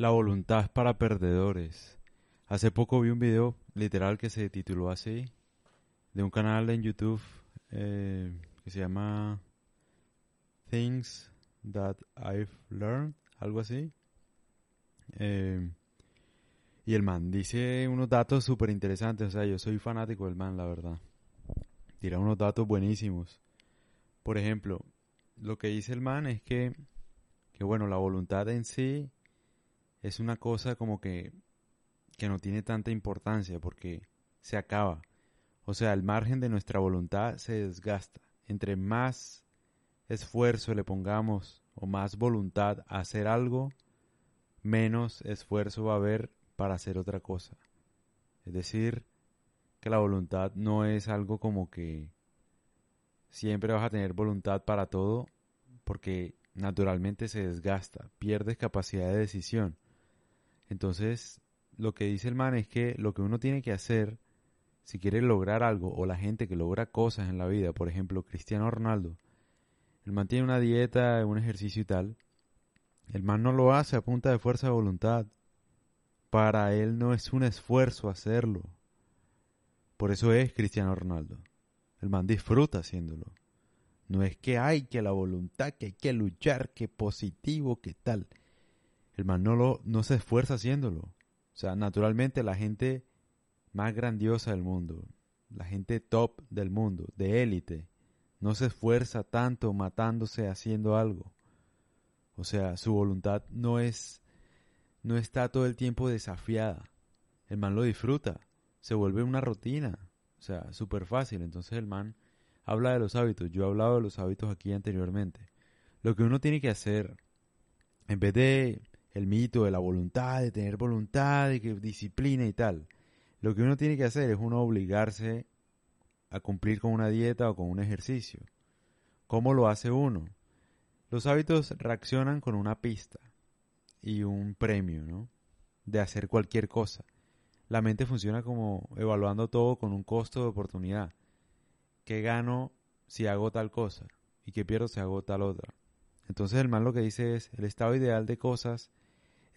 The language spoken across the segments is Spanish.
La voluntad es para perdedores. Hace poco vi un video literal que se tituló así, de un canal en YouTube eh, que se llama Things That I've Learned, algo así. Eh, y el man dice unos datos súper interesantes, o sea, yo soy fanático del man, la verdad. Tira unos datos buenísimos. Por ejemplo, lo que dice el man es que, que bueno, la voluntad en sí es una cosa como que, que no tiene tanta importancia porque se acaba. O sea, el margen de nuestra voluntad se desgasta. Entre más esfuerzo le pongamos o más voluntad a hacer algo, menos esfuerzo va a haber para hacer otra cosa. Es decir, que la voluntad no es algo como que siempre vas a tener voluntad para todo porque naturalmente se desgasta, pierdes capacidad de decisión. Entonces, lo que dice el man es que lo que uno tiene que hacer si quiere lograr algo o la gente que logra cosas en la vida, por ejemplo, Cristiano Ronaldo, el man tiene una dieta, un ejercicio y tal, el man no lo hace a punta de fuerza de voluntad. Para él no es un esfuerzo hacerlo. Por eso es Cristiano Ronaldo. El man disfruta haciéndolo. No es que hay que la voluntad, que hay que luchar, que positivo, que tal. El man no, lo, no se esfuerza haciéndolo. O sea, naturalmente la gente más grandiosa del mundo, la gente top del mundo, de élite, no se esfuerza tanto matándose haciendo algo. O sea, su voluntad no es no está todo el tiempo desafiada. El man lo disfruta, se vuelve una rutina, o sea, súper fácil. Entonces el man habla de los hábitos. Yo he hablado de los hábitos aquí anteriormente. Lo que uno tiene que hacer, en vez de el mito de la voluntad, de tener voluntad, de que disciplina y tal, lo que uno tiene que hacer es uno obligarse a cumplir con una dieta o con un ejercicio. ¿Cómo lo hace uno? Los hábitos reaccionan con una pista y un premio, ¿no? De hacer cualquier cosa. La mente funciona como evaluando todo con un costo de oportunidad. ¿Qué gano si hago tal cosa? ¿Y qué pierdo si hago tal otra? Entonces el mal lo que dice es, el estado ideal de cosas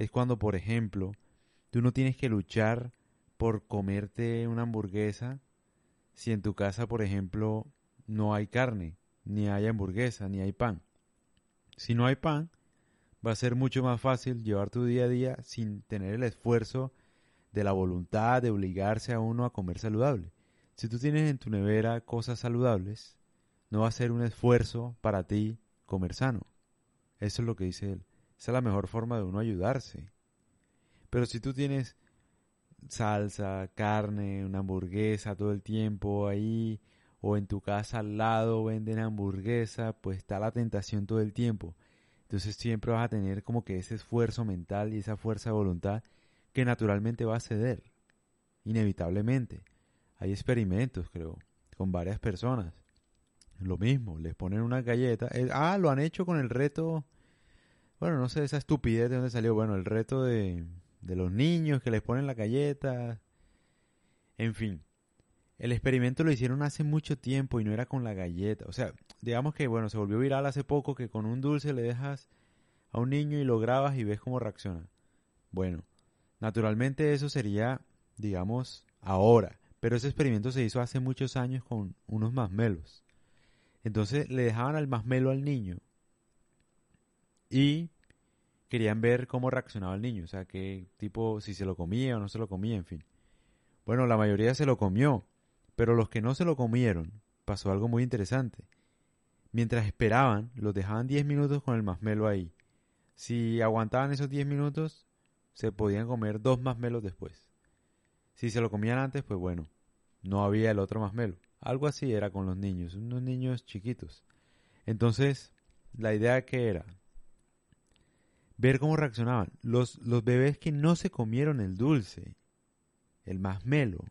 es cuando, por ejemplo, tú no tienes que luchar por comerte una hamburguesa si en tu casa, por ejemplo, no hay carne, ni hay hamburguesa, ni hay pan. Si no hay pan, va a ser mucho más fácil llevar tu día a día sin tener el esfuerzo de la voluntad de obligarse a uno a comer saludable. Si tú tienes en tu nevera cosas saludables, no va a ser un esfuerzo para ti comer sano. Eso es lo que dice él. Esa es la mejor forma de uno ayudarse. Pero si tú tienes salsa, carne, una hamburguesa todo el tiempo ahí, o en tu casa al lado venden hamburguesa, pues está la tentación todo el tiempo. Entonces siempre vas a tener como que ese esfuerzo mental y esa fuerza de voluntad que naturalmente va a ceder, inevitablemente. Hay experimentos, creo, con varias personas. Lo mismo, les ponen una galleta. Eh, ah, lo han hecho con el reto. Bueno, no sé esa estupidez de dónde salió. Bueno, el reto de, de los niños que les ponen la galleta. En fin, el experimento lo hicieron hace mucho tiempo y no era con la galleta. O sea, digamos que, bueno, se volvió viral hace poco que con un dulce le dejas a un niño y lo grabas y ves cómo reacciona. Bueno, naturalmente eso sería, digamos, ahora. Pero ese experimento se hizo hace muchos años con unos masmelos. Entonces le dejaban al masmelo al niño y querían ver cómo reaccionaba el niño. O sea, qué tipo, si se lo comía o no se lo comía, en fin. Bueno, la mayoría se lo comió pero los que no se lo comieron, pasó algo muy interesante. Mientras esperaban, los dejaban 10 minutos con el masmelo ahí. Si aguantaban esos 10 minutos, se podían comer dos masmelos después. Si se lo comían antes, pues bueno, no había el otro masmelo. Algo así era con los niños, unos niños chiquitos. Entonces, la idea que era ver cómo reaccionaban. Los, los bebés que no se comieron el dulce, el masmelo,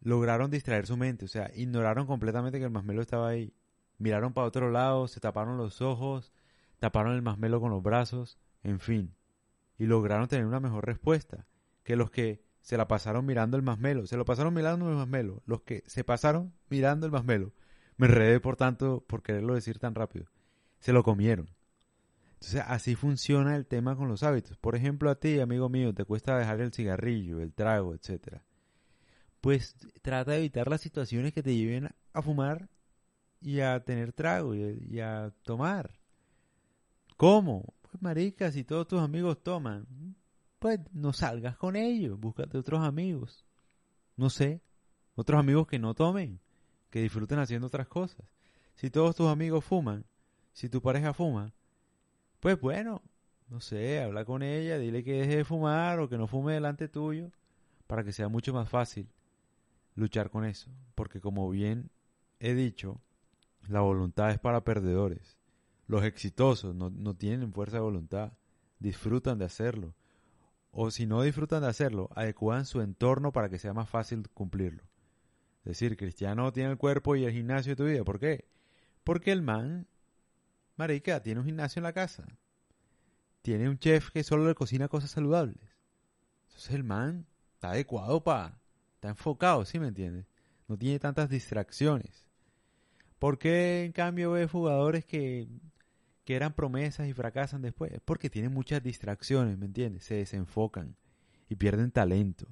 lograron distraer su mente, o sea, ignoraron completamente que el masmelo estaba ahí. Miraron para otro lado, se taparon los ojos, taparon el masmelo con los brazos, en fin. Y lograron tener una mejor respuesta que los que se la pasaron mirando el masmelo. Se lo pasaron mirando el masmelo. Los que se pasaron mirando el masmelo. Me enredé por tanto, por quererlo decir tan rápido. Se lo comieron. Entonces, así funciona el tema con los hábitos. Por ejemplo, a ti, amigo mío, te cuesta dejar el cigarrillo, el trago, etcétera. Pues trata de evitar las situaciones que te lleven a fumar y a tener trago y, a tomar. ¿Cómo? Pues marica, si todos tus amigos toman, pues no salgas con ellos, búscate otros amigos. No sé, otros amigos que no tomen, que disfruten haciendo otras cosas. Si todos tus amigos fuman, si tu pareja fuma, pues bueno, no sé, habla con ella, dile que deje de fumar o que no fume delante tuyo, para que sea mucho más fácil luchar con eso. Porque como bien he dicho, la voluntad es para perdedores. Los exitosos no, no tienen fuerza de voluntad, disfrutan de hacerlo. O si no disfrutan de hacerlo, adecuan su entorno para que sea más fácil cumplirlo. Es decir, Cristiano tiene el cuerpo y el gimnasio de tu vida. ¿Por qué? Porque el man Marica, tiene un gimnasio en la casa. Tiene un chef que solo le cocina cosas saludables. Entonces el man está adecuado para... Está enfocado, ¿sí me entiendes? No tiene tantas distracciones. ¿Por qué en cambio ve jugadores que, que eran promesas y fracasan después? Porque tienen muchas distracciones, ¿me entiendes? Se desenfocan y pierden talento.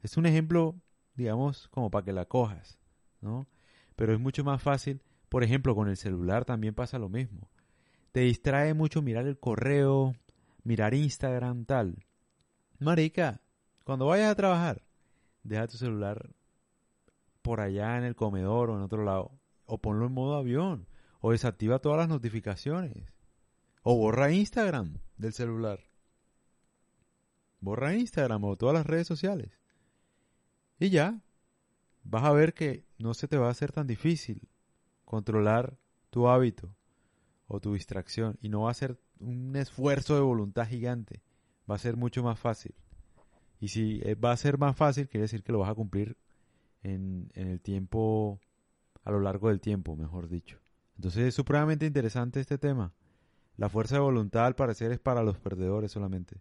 Es un ejemplo, digamos, como para que la cojas, ¿no? Pero es mucho más fácil por ejemplo, con el celular también pasa lo mismo. Te distrae mucho mirar el correo, mirar Instagram, tal. Marica, cuando vayas a trabajar, deja tu celular por allá en el comedor o en otro lado. O ponlo en modo avión. O desactiva todas las notificaciones. O borra Instagram del celular. Borra Instagram o todas las redes sociales. Y ya. Vas a ver que no se te va a hacer tan difícil controlar tu hábito o tu distracción y no va a ser un esfuerzo de voluntad gigante, va a ser mucho más fácil. Y si eh, va a ser más fácil, quiere decir que lo vas a cumplir en, en el tiempo, a lo largo del tiempo, mejor dicho. Entonces es supremamente interesante este tema. La fuerza de voluntad al parecer es para los perdedores solamente.